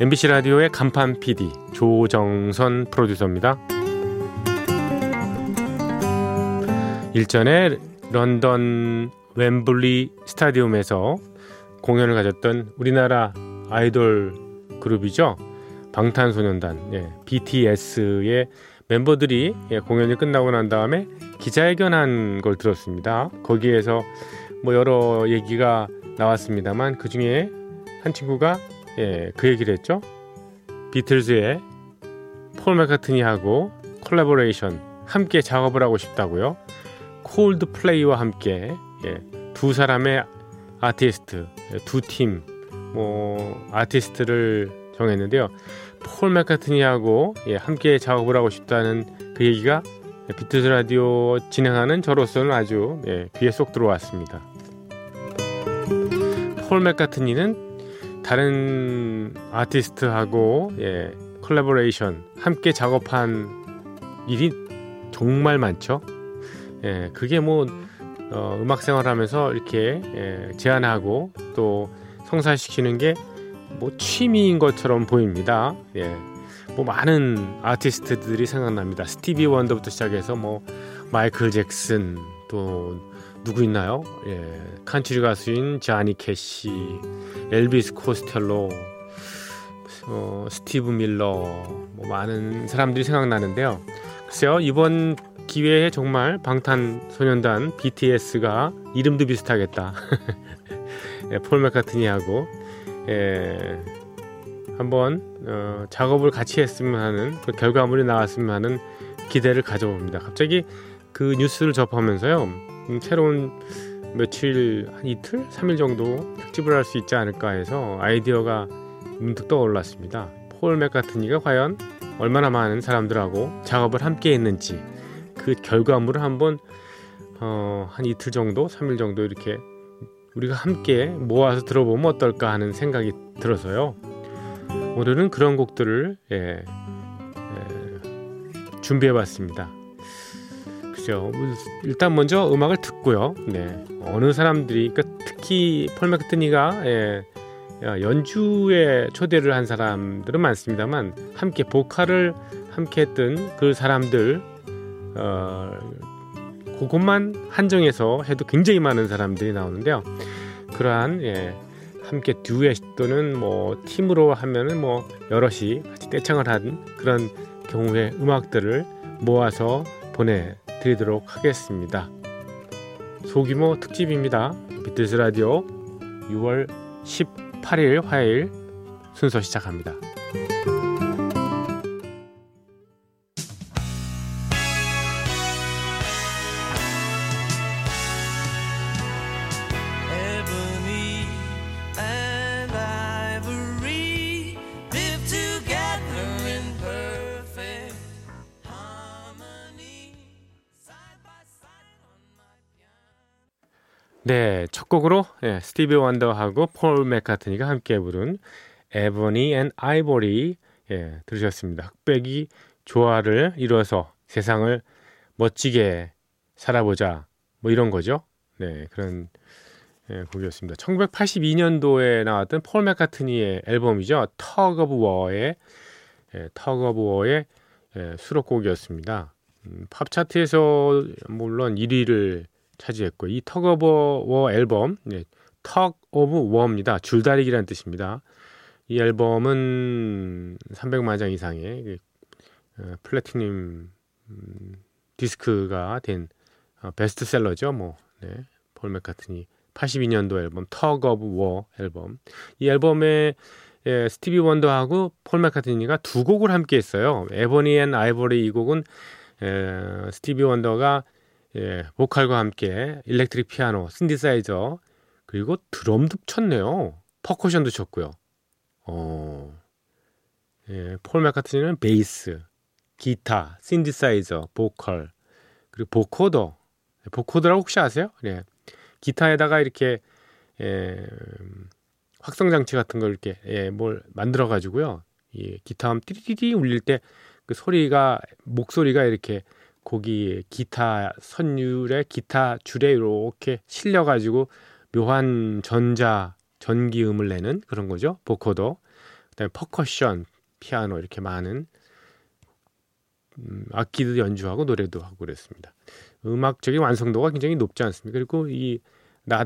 MBC 라디오의 간판 PD 조정선 프로듀서입니다. 일전에 런던 웸블리 스타디움에서 공연을 가졌던 우리나라 아이돌 그룹이죠. 방탄소년단 예, BTS의 멤버들이 예, 공연이 끝나고 난 다음에 기자회견한 걸 들었습니다. 거기에서 뭐 여러 얘기가 나왔습니다만 그 중에 한 친구가 예, 그 얘기를 했죠. 비틀즈의 폴 맥카트니하고 콜라보레이션 함께 작업을 하고 싶다고요. 콜드 플레이와 함께 예, 두 사람의 아티스트, 예, 두 팀, 뭐 아티스트를 정했는데요. 폴 맥카트니하고 예, 함께 작업을 하고 싶다는 그 얘기가 비틀즈 라디오 진행하는 저로서는 아주 예, 귀에 쏙 들어왔습니다. 폴 맥카트니는 다른 아티스트하고 예, 콜라보레이션 함께 작업한 일이 정말 많죠. 예, 그게 뭐 어, 음악 생활하면서 이렇게 예, 제안하고 또 성사시키는 게 뭐 취미인 것처럼 보입니다. 예, 뭐 많은 아티스트들이 생각납니다. 스티비 원더부터 시작해서 뭐 마이클 잭슨 또 누구 있나요? 예, 칸츄리 가수인 자니 캐시, 엘비스 코스텔로, 어, 스티브 밀러, 뭐 많은 사람들이 생각나는데요. 글쎄요, 이번 기회에 정말 방탄소년단 BTS가 이름도 비슷하겠다. 예, 폴 맥카트니하고 예, 한번 어, 작업을 같이 했으면 하는 그 결과물이 나왔으면 하는 기대를 가져봅니다. 갑자기 그 뉴스를 접하면서요. 음, 새로운 며칠 한 이틀, 3일 정도 특집을 할 수 있지 않을까 해서 아이디어가 문득 떠올랐습니다. 폴 맥카트니가 과연 얼마나 많은 사람들하고 작업을 함께 했는지 그 결과물을 한번 어, 한 이틀 정도, 3일 정도 이렇게 우리가 함께 모아서 들어보면 어떨까 하는 생각이 들어서요. 오늘은 그런 곡들을 예, 예, 준비해봤습니다. 그죠. 일단 먼저 음악을 듣고요. 네. 어느 사람들이 그러니까 특히 폴 맥트니가 예, 연주에 초대를 한 사람들은 많습니다만 함께 보컬을 함께 했던 그 사람들 어, 그것만 한정해서 해도 굉장히 많은 사람들이 나오는데요. 그러한 예, 함께 듀엣 또는 뭐 팀으로 하면은 뭐 여럿이 같이 떼창을 한 그런 경우의 음악들을 모아서 보내 드리도록 하겠습니다. 소규모 특집입니다. 비틀스 라디오 6월 18일 화요일 순서 시작합니다. 첫 곡으로 예, 스티비 원더하고 폴 맥카트니가 함께 부른 Ebony and Ivory 예, 들으셨습니다. 흑백이 조화를 이루어서 세상을 멋지게 살아보자 뭐 이런 거죠. 네, 그런 예, 곡이었습니다. 1982년도에 나왔던 폴 맥카트니의 앨범이죠. Tug of War의 예, Tug of War의 예, 수록곡이었습니다. 음, 팝 차트에서 물론 1위를 차지했고 이 Tug of War 앨범 네, Tug of War입니다. 줄다리기라는 뜻입니다. 이 앨범은 300만 장 이상의 그, 어, 플래티늄 음, 디스크가 된 어, 베스트셀러죠. 뭐 네, 폴 맥카트니 82년도 앨범 Tug of War 앨범 이 앨범에 예, 스티비 원더하고 폴 맥카트니가 두 곡을 함께 했어요. Ebony and Ivory 이 곡은 에, 스티비 원더가 예, 보컬과 함께 electric 피아노, 신디사이저 그리고 드럼도 쳤네요. 퍼커션도 쳤고요. 어, 예, 폴 맥카트니는 베이스, 기타, 신디사이저, 보컬, 그리고 vocoder. vocoder라고 혹시 아세요? 예. 기타에다가 이렇게 예, 확성 장치 같은 걸 이렇게 예, 뭘 만들어 가지고요. 이 기타 음 띠리띠리 울릴 때 그 소리가 목소리가 이렇게 거기 기타 선율에 기타 줄에 이렇게 실려 가지고 묘한 전자 전기음을 내는 그런 거죠. 보코더. 그다음에 퍼커션, 피아노 이렇게 많은 음, 악기도 연주하고 노래도 하고 그랬습니다. 음악적인 완성도가 굉장히 높지 않습니까? 그리고 이 나, 어,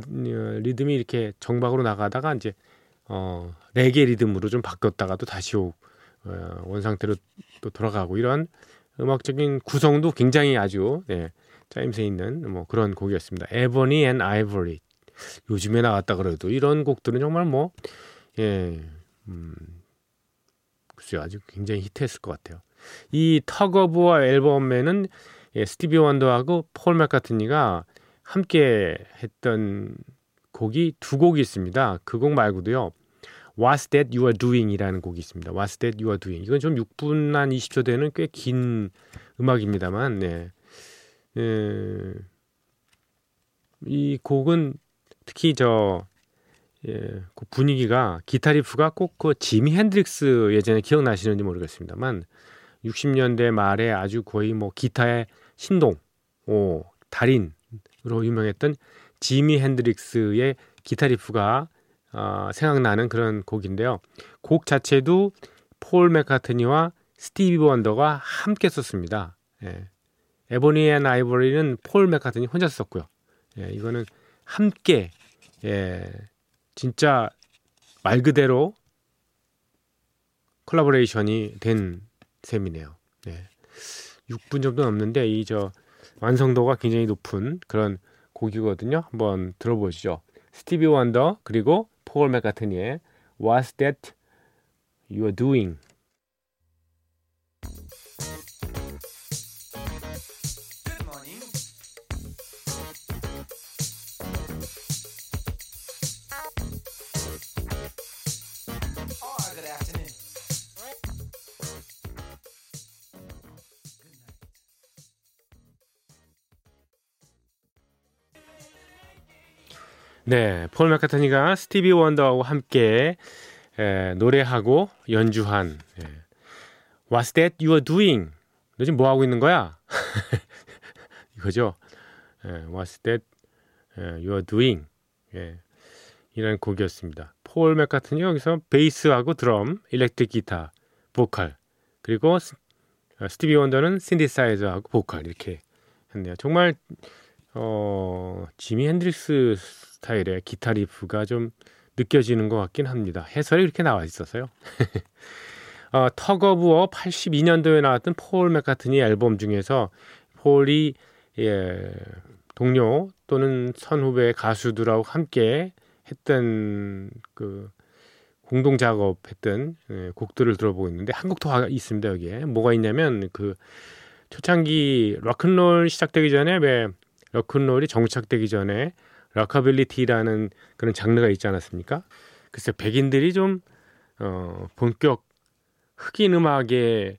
리듬이 이렇게 정박으로 나가다가 이제 어, 레게 리듬으로 좀 바뀌었다가 또 다시 오, 어, 원상태로 또 돌아가고 이런 음악적인 구성도 굉장히 아주 네, 짜임새 있는 뭐 그런 곡이었습니다. Ebony and Ivory 요즘에 나왔다 그래도 이런 곡들은 정말 뭐 예, 음, 글쎄요 아주 굉장히 히트했을 것 같아요. 이 Tug of War 앨범에는 예, 스티비 원더하고 폴 맥카트니가 함께 했던 곡이 두 곡이 있습니다. 그 곡 말고도요. What's That You Are Doing이라는 곡이 있습니다. What's That You Are Doing. 이건 좀 6분 한 20초 되는 꽤 긴 음악입니다만, 네. 예, 이 곡은 특히 저 예, 그 분위기가 기타 리프가 꼭 그 지미 핸드릭스 예전에 기억나시는지 모르겠습니다만 60년대 말에 아주 거의 뭐 기타의 신동, 오, 달인으로 유명했던 지미 핸드릭스의 기타 riff가 어, 생각나는 그런 곡인데요. 곡 자체도 폴 맥카트니와 스티비 원더가 함께 썼습니다. 예. Ebony and Ivory는 폴 맥카트니 혼자 썼고요. 예, 이거는 함께 예, 진짜 말 그대로 콜라보레이션이 된 셈이네요. 네. 6분 정도 넘는데 이 저 완성도가 굉장히 높은 그런 곡이거든요. 한번 들어보시죠. 스티비 원더 그리고 폴 맥카트니의 What's That You're Doing 네, 폴 맥카트니가 스티비 원더하고 함께 에, 노래하고 연주한 예. What's that you are doing? 너 지금 뭐 하고 있는 거야? 이거죠. 예, What's that you are doing? 예, 이런 곡이었습니다. 폴 맥카트니 여기서 베이스하고 드럼, electric 기타, 보컬 그리고 어, 스티비 원더는 신디사이저하고 보컬 이렇게 했네요. 정말 어, 지미 핸드릭스 스타일의 기타 riff가 좀 느껴지는 것 같긴 합니다. 해설이 이렇게 나와 있어서요. 어, Tug of War 82년도에 나왔던 폴 맥카트니 앨범 중에서 폴이 예, 동료 또는 선후배 가수들하고 함께 했던 그 공동 작업했던 예, 곡들을 들어보고 있는데 한 곡 더 있습니다 여기에 뭐가 있냐면 그 초창기 락큰롤 시작되기 전에 왜 락큰롤이 정착되기 전에 rockabilly라는 그런 장르가 있지 않았습니까? 글쎄 백인들이 좀 어, 본격 흑인 음악에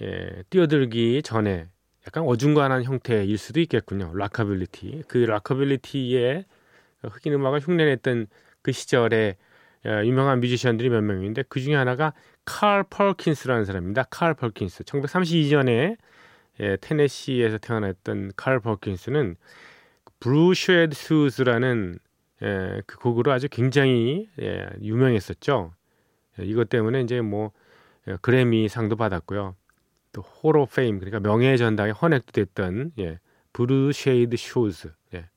예, 뛰어들기 전에 약간 어중간한 형태일 수도 있겠군요. 락카빌리티. 그 rockabilly의 흑인 음악을 흉내냈던 그 시절에 예, 유명한 뮤지션들이 몇 명인데 그 중에 하나가 칼 퍼킨스라는 사람입니다. 칼 퍼킨스. 1932년에 예, 테네시에서 태어났던 칼 퍼킨스는 Blue Suede Shoes라는 예, 그 곡으로 아주 굉장히 예, 유명했었죠. 예, 이것 때문에 이제 뭐 예, 그래미 상도 받았고요. 또 Hall of Fame 그러니까 명예 전당에 헌액도 됐던 예, Blue Suede Shoes 예.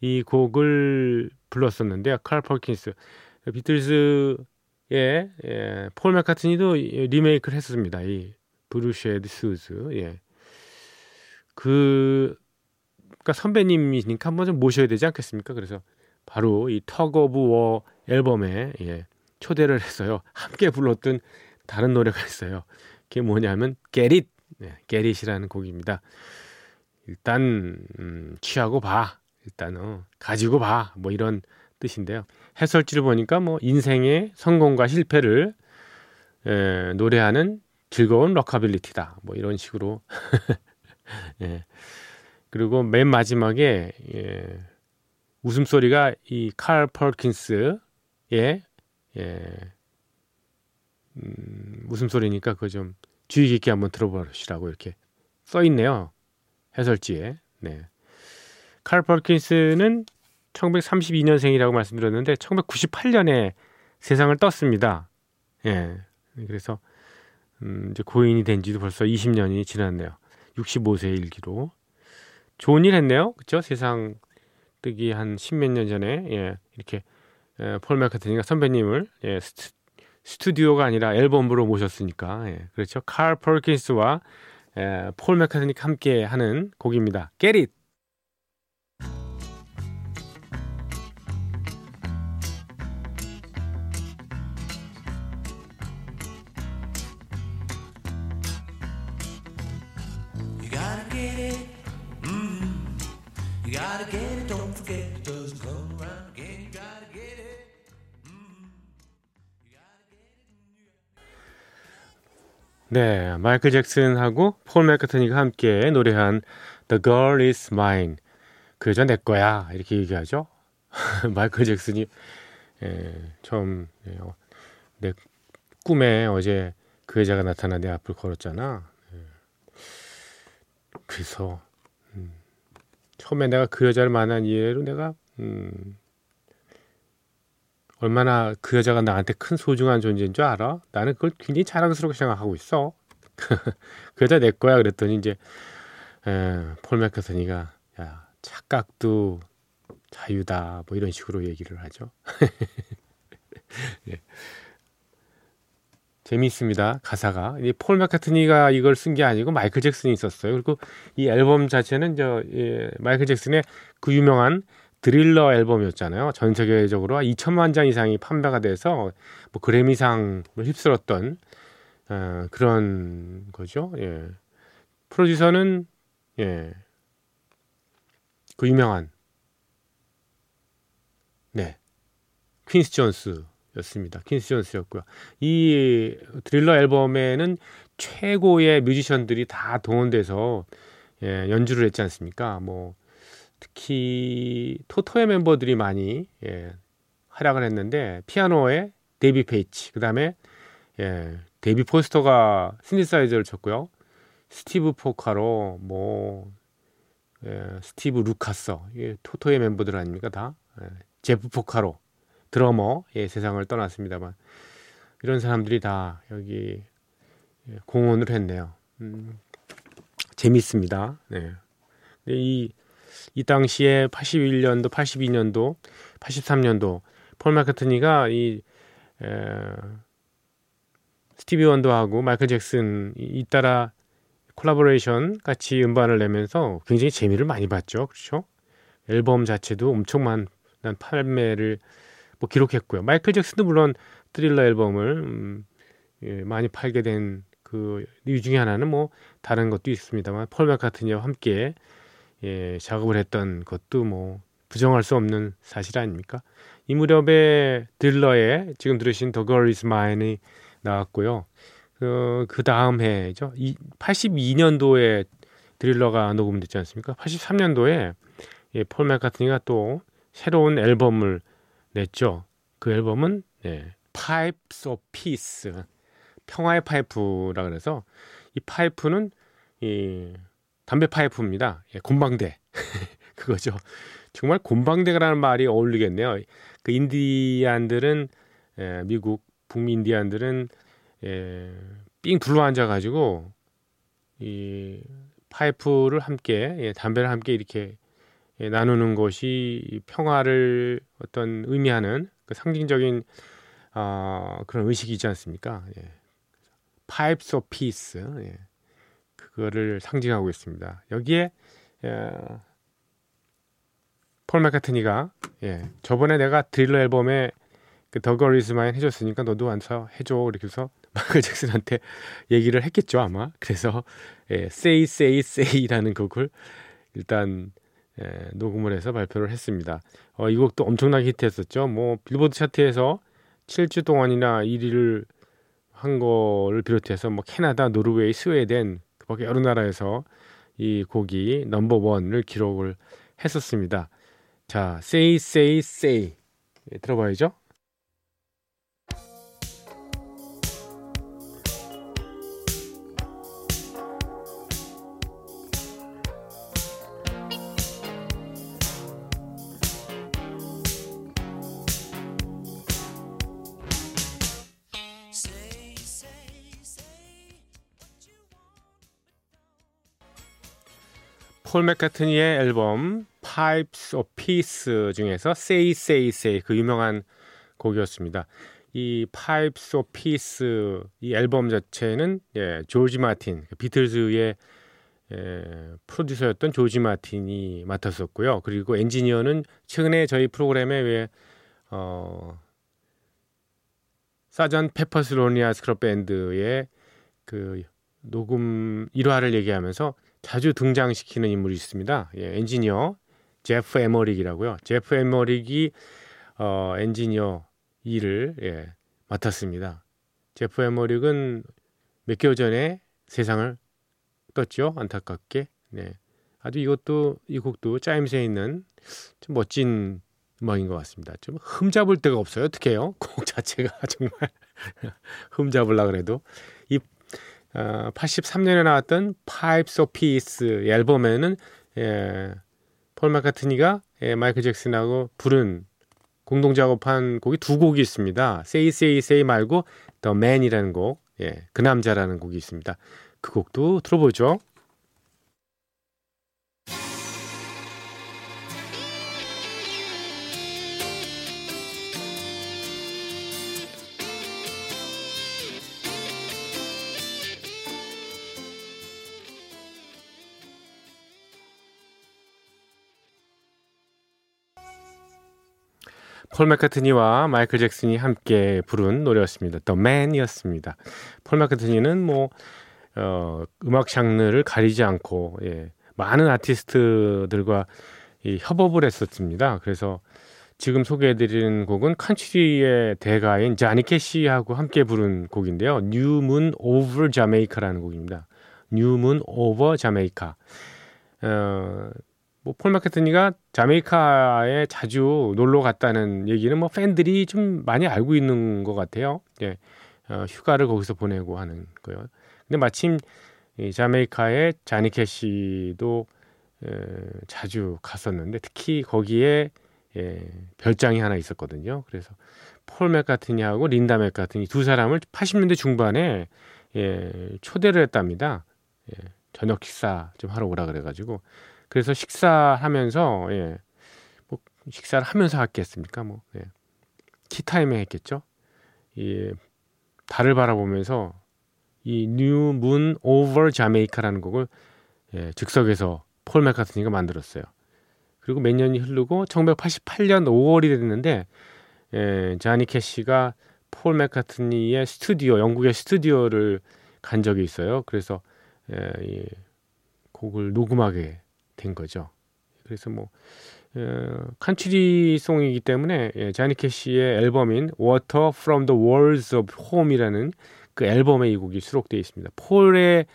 이 곡을 불렀었는데요. 칼 퍼킨스 비틀즈의 예, 폴 맥카트니도 리메이크를 했었습니다. 이 Blue Suede Shoes 예. 그 그러니까 선배님이니까 한번 좀 모셔야 되지 않겠습니까? 그래서 바로 이 Tug of War 앨범에 예, 초대를 했어요. 함께 불렀던 다른 노래가 있어요. 그게 뭐냐면 게릿, 네, 게릿이라는 곡입니다. 일단 음, 취하고 봐. 일단 어, 가지고 봐. 뭐 이런 뜻인데요. 해설지를 보니까 뭐 인생의 성공과 실패를 예, 노래하는 즐거운 럭카빌리티다. 뭐 이런 식으로. 예. 그리고 맨 마지막에 예, 웃음소리가 이 칼 펄킨스의 예, 음, 웃음소리니까 그거 좀 주의 깊게 한번 들어보시라고 이렇게 써 있네요. 해설지에. 네. 칼 펄킨스는 1932년생이라고 말씀드렸는데 1998년에 세상을 떴습니다. 예. 그래서 음, 이제 고인이 된 지도 벌써 20년이 지났네요. 65세 일기로. 좋은 일 했네요. 그렇죠? 세상 뜨기 한 십몇 년 전에 예, 이렇게 예, 폴 맥카트니가 선배님을 예, 스튜, 스튜디오가 아니라 앨범으로 모셨으니까 예, 그렇죠. 칼 펄킨스와 예, 폴 맥카트니가 함께 하는 곡입니다. Get get it. Mm gotta get it. Don't forget it doesn't come around again. You gotta get it. mm. 네, 마이클 잭슨하고 폴 맥카트니가 함께 노래한 The Girl Is Mine. 그 여자 내 거야 이렇게 얘기하죠. 마이클 잭슨이 예, 처음 예, 어, 내 꿈에 어제 그 여자가 나타나 내 앞을 걸었잖아. 예. 그래서 음, 처음에 내가 그 여자를 만난 이후로 내가 음, 얼마나 그 여자가 나한테 큰 소중한 존재인 줄 알아? 나는 그걸 굉장히 자랑스럽게 생각하고 있어. 그 여자 내 거야 그랬더니 이제 에, 폴 맥카트니가 야 착각도 자유다 뭐 이런 식으로 얘기를 하죠. 예. 재미있습니다 가사가 이폴 맥카트니가 이걸 쓴 게 아니고 마이클 잭슨이 썼어요. 그리고 이 앨범 자체는 저 예, 마이클 잭슨의 그 유명한 드릴러 앨범이었잖아요. 전 세계적으로 2천만 장 이상이 판매가 돼서 뭐 그래미상을 휩쓸었던 어, 그런 거죠. 예. 프로듀서는 예. 그 유명한 네. 퀸스 존스 였습니다. 퀸스 존스였고요. 이 드릴러 앨범에는 최고의 뮤지션들이 다 동원돼서 예, 연주를 했지 않습니까? 뭐 특히 토토의 멤버들이 많이 예, 활약을 했는데 피아노에 데이비 페이치, 그다음에 예, 데이비 포스터가 신디사이저를 쳤고요. 스티브 포카로 뭐 예, 스티브 루카서 예, 토토의 멤버들 아닙니까 다 예, 제프 포카로 드러머 예, 세상을 떠났습니다만 이런 사람들이 다 여기 예, 공헌을 했네요. 음, 재밌습니다. 네. 이, 이 당시에 81년도, 82년도, 83년도 폴 맥카트니가 이 에, 스티비 원더하고 마이클 잭슨 잇따라 콜라보레이션 같이 음반을 내면서 굉장히 재미를 많이 봤죠. 그렇죠? 앨범 자체도 엄청난 판매를 뭐 기록했고요. 마이클 잭슨도 물론 드릴러 앨범을 음, 예, 많이 팔게 된 그 이유 중에 하나는 뭐 다른 것도 있습니다만 폴 마카트니와 함께 예, 작업을 했던 것도 뭐 부정할 수 없는 사실 아닙니까? 이 무렵에 드릴러에 지금 들으신 The Girl Is Mine이 나왔고요. 그, 그 다음 해죠. 이 82년도에 드릴러가 녹음됐지 않습니까? 83년도에 예, 폴 마카트니가 또 새로운 앨범을 냈죠. 그 앨범은 예, Pipes of 평화의 파이프라 그래서 이 파이프는 이 담배 파이프입니다. 예, 곰방대 그거죠. 정말 곰방대라는 말이 어울리겠네요. 그 인디안들은 예, 미국 북미 인디안들은 예, 삥 둘러앉아 가지고 이 파이프를 함께 예, 담배를 함께 이렇게 예, 나누는 것이 평화를 어떤 의미하는 그 상징적인 어, 그런 의식이지 않습니까? 예. Pipes of Peace 예. 그거를 상징하고 있습니다. 여기에 예, 폴 마카트니가 예, 저번에 내가 드릴러 앨범에 그 더거리스마인 해줬으니까 너도 완서 해줘 이렇게 해서 마이클 잭슨한테 얘기를 했겠죠 아마 그래서 예, Say Say Say라는 곡을 일단 예, 녹음을 해서 발표를 했습니다. 어, 이 곡도 엄청나게 히트했었죠. 뭐 빌보드 차트에서 7주 동안이나 1위를 한 거를 비롯해서 뭐 캐나다, 노르웨이, 스웨덴 그밖에 여러 나라에서 이 곡이 넘버 원을 기록을 했었습니다. 자, Say Say Say 예, 들어봐야죠. 폴 맥카트니의 앨범 Pipes of Peace 중에서 Say Say Say 그 유명한 곡이었습니다. 이 Pipes of Peace 이 앨범 자체는 예, 조지 마틴 그 비틀즈의 예, 프로듀서였던 조지 마틴이 맡았었고요. 그리고 엔지니어는 최근에 저희 프로그램에 왜 어, Sgt. Pepper's Lonely Hearts Club Band의 그 녹음 일화를 얘기하면서 자주 등장시키는 인물이 있습니다. 예, 엔지니어 제프 에머릭이라고요. 제프 에머릭이 어, 엔지니어 일을 예, 맡았습니다. 제프 에머릭은 몇 개월 전에 세상을 떴죠. 안타깝게. 네. 아주 이것도 이 곡도 짜임새 있는 좀 멋진 음악인 것 같습니다. 좀 흠잡을 데가 없어요. 어떻게 해요? 곡 자체가 정말 흠잡으려 그래도 이 어, 83년에 나왔던 Pipes of Peace 앨범에는 예, 폴 마카트니가 예, 마이클 잭슨하고 부른 공동 작업한 곡이 두 곡이 있습니다. Say Say Say 말고 The Man이라는 곡, 예, 그 남자라는 곡이 있습니다. 그 곡도 들어보죠. 폴 마카트니와 마이클 잭슨이 함께 부른 노래였습니다. The Man이었습니다. 폴 마카트니는 뭐 어, 음악 장르를 가리지 않고 예, 많은 아티스트들과 이 협업을 했었습니다. 그래서 지금 소개해드리는 곡은 칸츄리의 대가인 자니 캐시하고 함께 부른 곡인데요. New Moon Over Jamaica라는 곡입니다. New Moon Over Jamaica. 어, 뭐폴 마케트니가 자메이카에 자주 놀러 갔다는 얘기는 뭐 팬들이 좀 많이 알고 있는 것 같아요. 예, 어, 휴가를 거기서 보내고 하는 거요. 근데 마침 이 자메이카의 자니 캐시도 에, 자주 갔었는데 특히 거기에 예, 별장이 하나 있었거든요. 그래서 폴 맥카트니하고 린다 맥카트니 두 사람을 80년대 중반에 예, 초대를 했답니다. 예, 저녁 식사 좀 하러 오라 그래가지고 그래서 식사하면서 예, 뭐 식사를 하면서 했겠습니까? 뭐 예. 티타임에 했겠죠. 이 달을 바라보면서 이 New Moon Over Jamaica라는 곡을 예, 즉석에서 폴 맥카트니가 만들었어요. 그리고 몇 년이 흐르고 1988년 5월이 됐는데 예, 자니 캐시가 폴 맥카트니의 스튜디오, 영국의 스튜디오를 간 적이 있어요. 그래서 예, 이 곡을 녹음하게 된 거죠. 그래서 뭐 어, 칸츄리송이기 때문에 예, 자니 캐시의 앨범인 Water from the Walls of Home이라는 그 앨범에 이 곡이 수록되어 있습니다. 폴의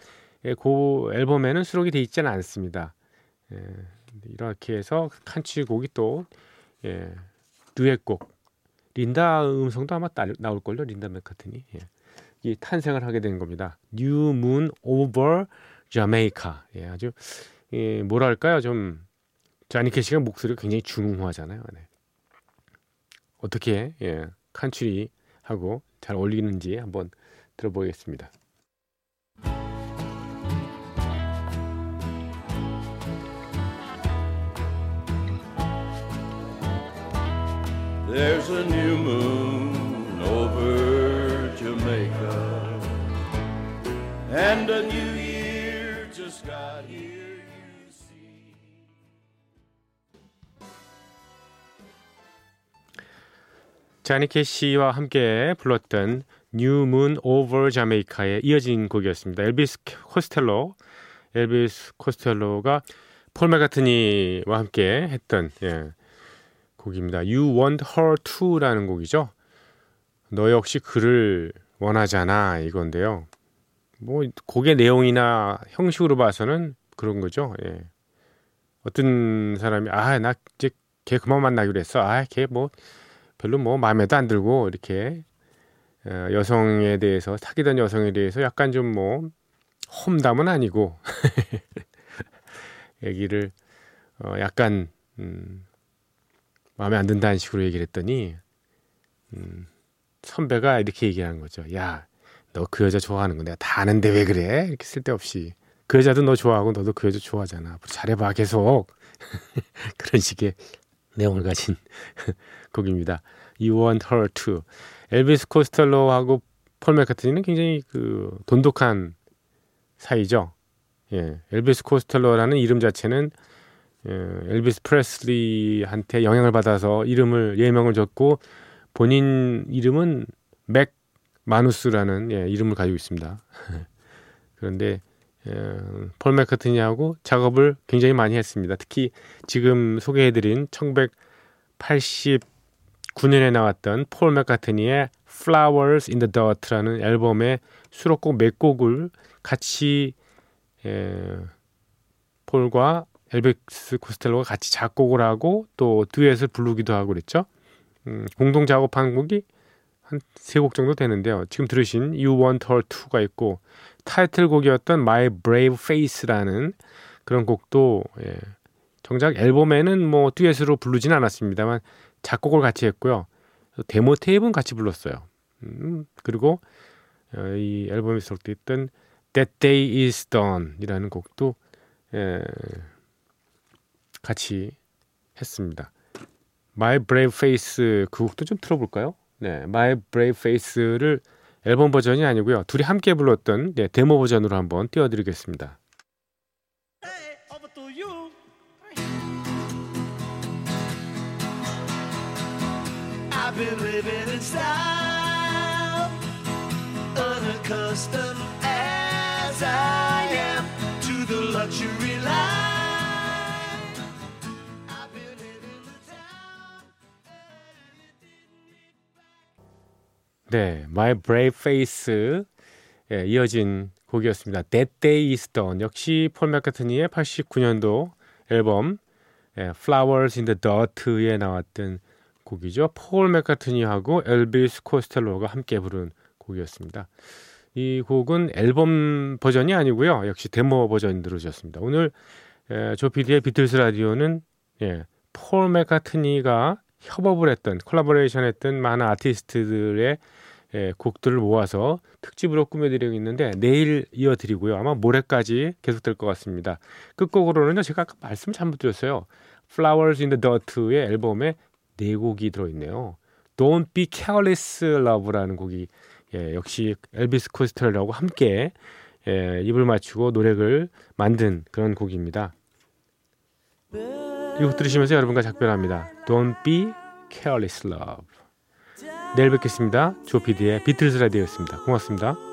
예, 그 앨범에는 수록이 되어 있지는 않습니다. 예, 이렇게 해서 칸츄리 곡이 또 예, 듀엣곡 린다 음성도 아마 나올 걸요. 린다 맥카트니 예. 이 탄생을 하게 된 겁니다. New Moon Over Jamaica. 예, 아주 예, 뭐랄까요 좀 자니케 씨가 목소리가 굉장히 중후하잖아요. 네. 어떻게 예, 칸츄리하고 잘 어울리는지 한번 들어보겠습니다. There's a new moon over Jamaica, and a new 자니케 씨와 함께 불렀던 New Moon Over Jamaica에 이어진 곡이었습니다. 엘비스 코스텔로, 엘비스 코스텔로가 폴 마가트니와 함께 했던 예, 곡입니다. You Want Her To라는 곡이죠. 너 역시 그를 원하잖아 이건데요. 뭐 곡의 내용이나 형식으로 봐서는 그런 거죠. 예. 어떤 사람이 아 나 이제 걔 그만 만나기로 했어. 아걔뭐 별로 뭐 마음에도 안 들고 이렇게 어, 여성에 대해서 사귀던 여성에 대해서 약간 좀 뭐 험담은 아니고 얘기를 어, 약간 음, 마음에 안 든다는 식으로 얘기를 했더니 음, 선배가 이렇게 얘기하는 거죠. 야, 너 그 여자 좋아하는 거 내가 다 아는데 왜 그래? 이렇게 쓸데없이 그 여자도 너 좋아하고 너도 그 여자 좋아하잖아. 잘해봐 계속 그런 식의 내용을 가진 곡입니다. You Want Her To. 엘비스 코스텔로하고 폴 맥카트니는 굉장히 그 돈독한 사이죠. 예, 엘비스 코스텔로라는 이름 자체는 예, 엘비스 프레슬리한테 영향을 받아서 이름을 예명을 줬고 본인 이름은 맥 마누스라는 예, 이름을 가지고 있습니다. 그런데 예, 폴 맥카트니하고 작업을 굉장히 많이 했습니다. 특히 지금 소개해드린 1989년에 나왔던 폴 맥카트니의 Flowers in the Dirt라는 앨범의 수록곡 몇 곡을 같이 예, 폴과 엘비스 코스텔로가 같이 작곡을 하고 또 듀엣을 부르기도 하고 그랬죠. 음, 공동 작업한 곡이 한 세 곡 정도 되는데요. 지금 들으신 You Want Her To가 있고 타이틀곡이었던 My Brave Face라는 그런 곡도 예, 정작 앨범에는 뭐 듀엣으로 부르진 않았습니다만 작곡을 같이 했고요. 데모 테이프는 같이 불렀어요. 음, 그리고 어, 이 앨범에 수록돼 있던 That Day Is Done이라는 곡도 예, 같이 했습니다. My Brave Face 그 곡도 좀 들어볼까요? 네, My Brave Face를 앨범 버전이 아니고요. 둘이 함께 불렀던 네, 데모 버전으로 한번 띄워드리겠습니다. 네, My Brave Face 예, 이어진 곡이었습니다. That Day Is Done 역시 폴 맥카트니의 89년도 앨범 예, Flowers in the Dirt에 나왔던 곡이죠. 폴 맥카트니하고 엘비스 코스텔로가 함께 부른 곡이었습니다. 이 곡은 앨범 버전이 아니고요. 역시 데모 버전 들으셨습니다. 오늘 에, 조피디의 비틀스 라디오는 예, 폴 맥카트니가 협업을 했던 콜라보레이션 했던 많은 아티스트들의 예, 곡들을 모아서 특집으로 꾸며드리고 있는데 내일 이어드리고요. 아마 모레까지 계속될 것 같습니다. 끝곡으로는요. 제가 아까 말씀 잘못 드렸어요. Flowers in the Dirt의 앨범에 네 곡이 들어있네요. Don't Be Careless Love라는 곡이 예, 역시 엘비스 코스텔라고 함께 예, 입을 맞추고 노래를 만든 그런 곡입니다. 이 곡 들으시면서 여러분과 작별합니다. Don't Be Careless Love. 내일 뵙겠습니다. 조피디의 비틀스 라디오였습니다. 고맙습니다.